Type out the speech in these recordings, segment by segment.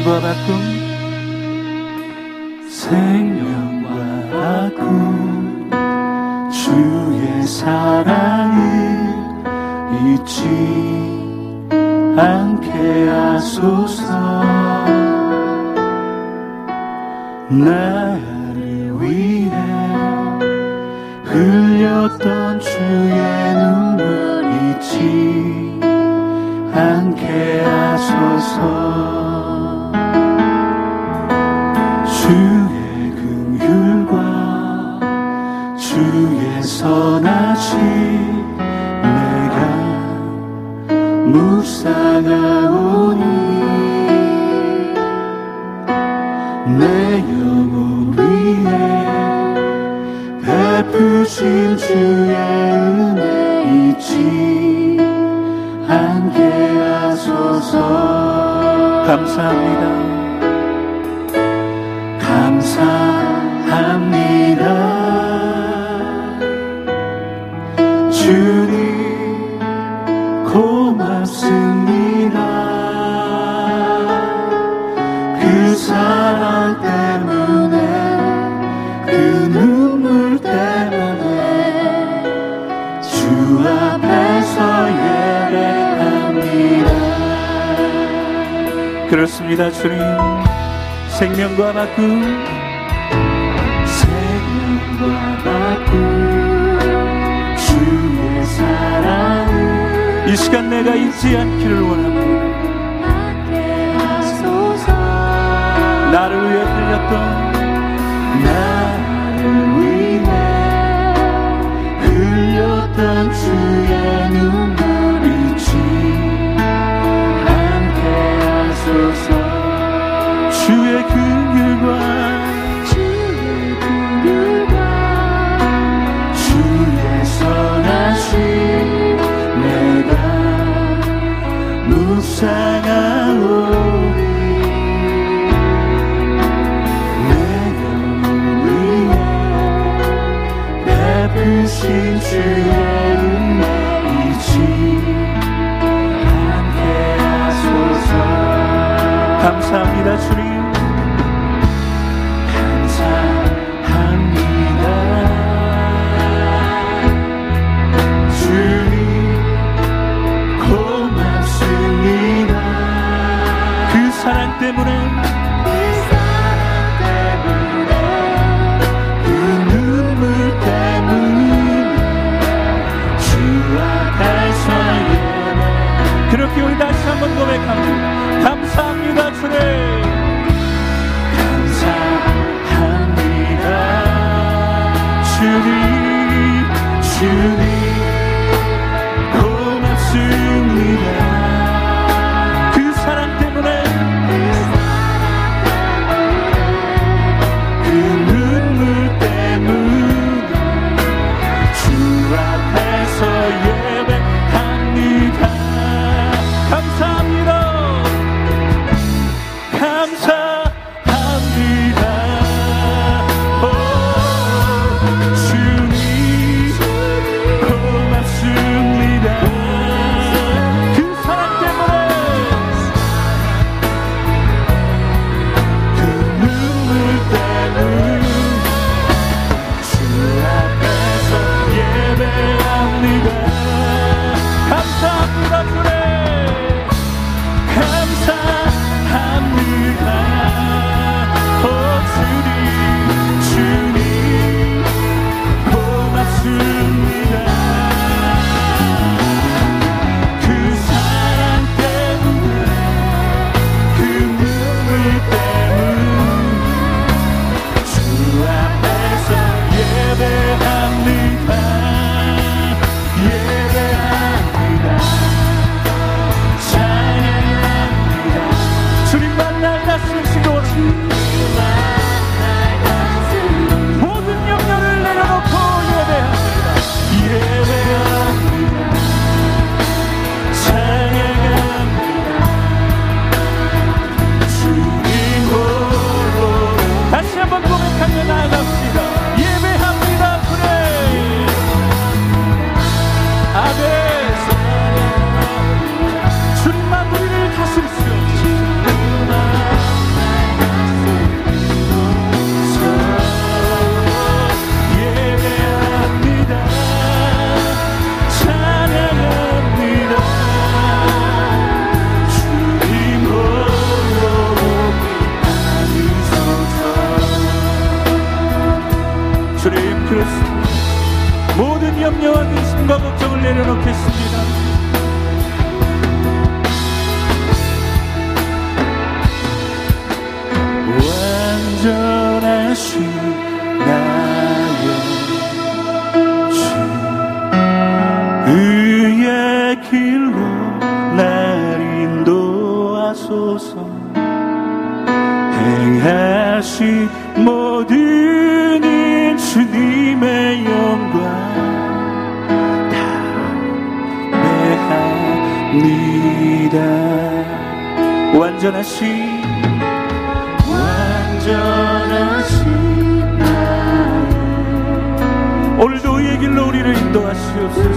생명과 바꿈 생명과 바꿈 주의 사랑을 잊지 않게 하소서. 나를 위해 흘렸던 주의 눈물 잊지 않게 하소서 묵상하오니 내 영혼 위에 베푸신 주의 은혜 잊지. 않게 하소서. 감사합니다. 감사합니다 주 앞에서 예배합니다. 그렇습니다 주님. 생명과 바꿈 생명과 바꿈 주의 사랑을 이 시간 내가 잊지 않기를 원합니다. 나를 위해 흘렸던 나 흘렸던 감사합니다 주님 주님 주님 찬양하랍시다 염려와 근심과 그 걱정을 내려놓겠습니다. 완전하신 기다 완전하신 완전하신 나의 오늘도 이 길로 우리를 인도하시옵소서.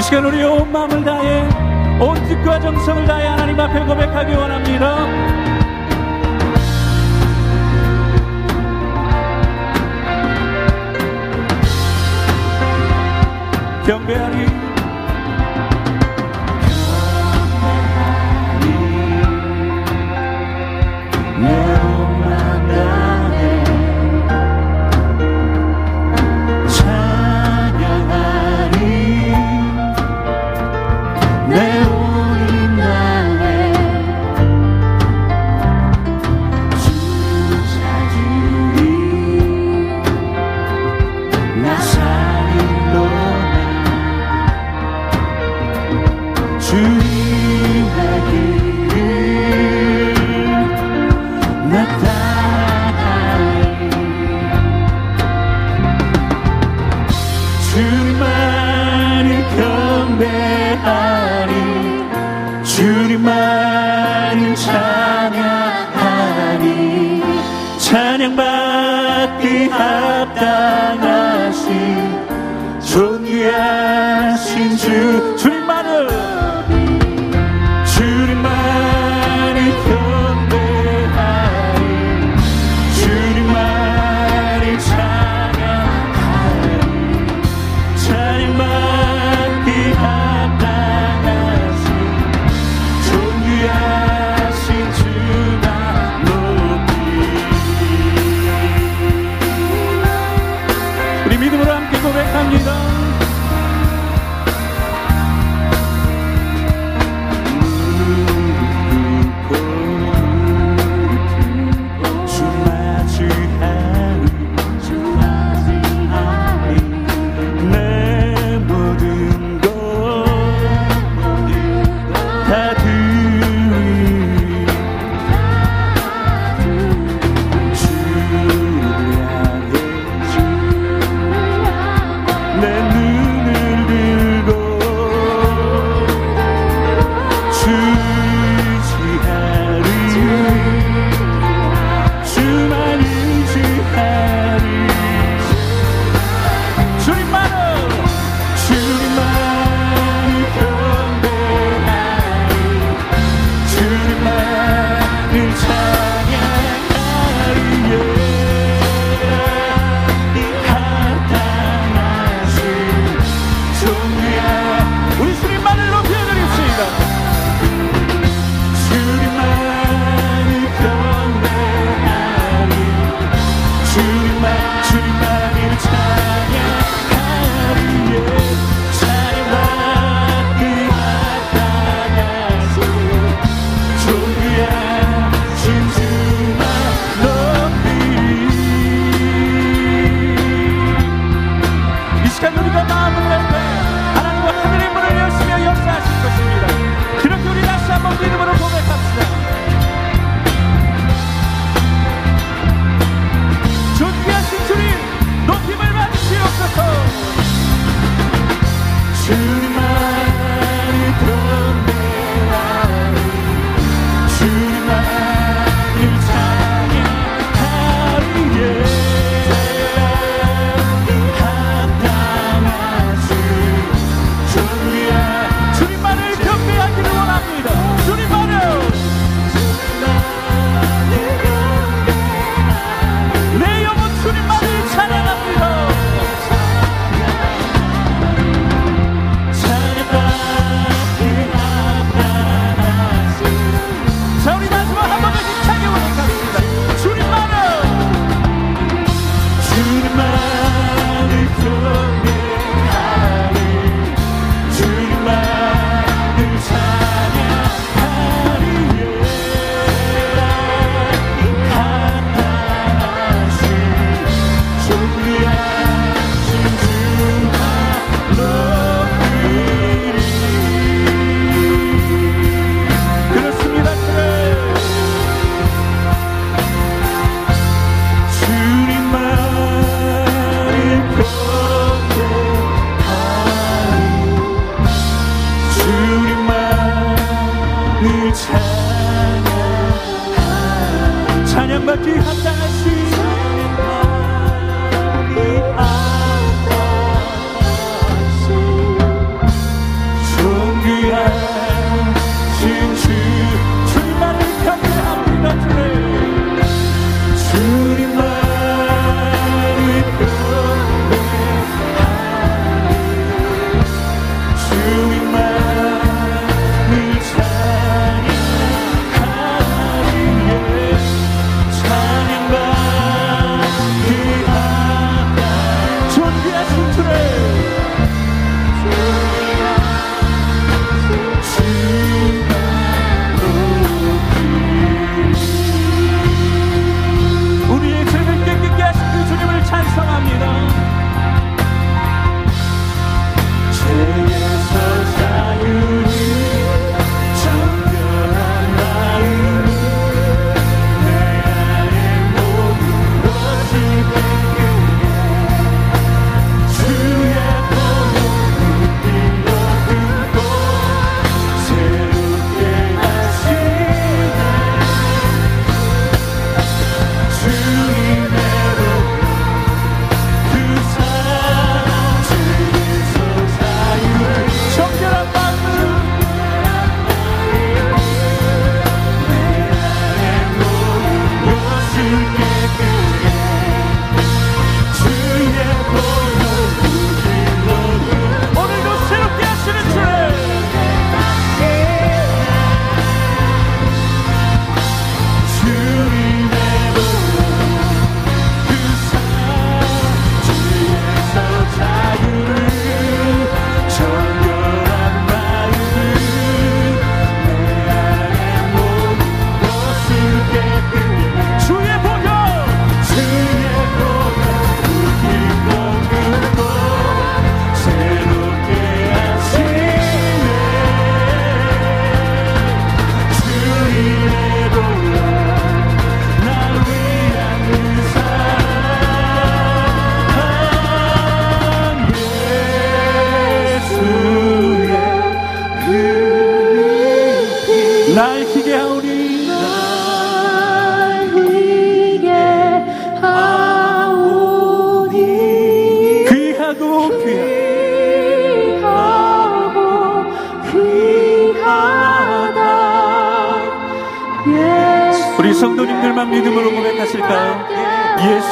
이 시간 우리 온 마음을 다해 온 뜻과 정성을 다해 하나님 앞에 고백하기 원합니다. 경배하리 찬양하니 찬양받기 합당하신 존귀하신 주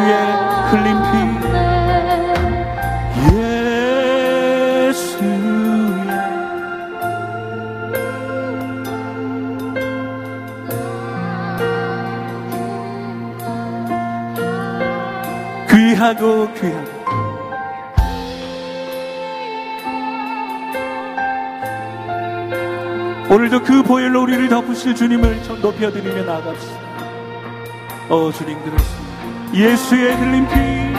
예수의 흘린 피 귀하고 귀하고 오늘도 그 보혈로 우리를 덮으실 주님을 높여드리며 나아갑시다. 어, 주님 그렇습니다. 예수의 흘린 피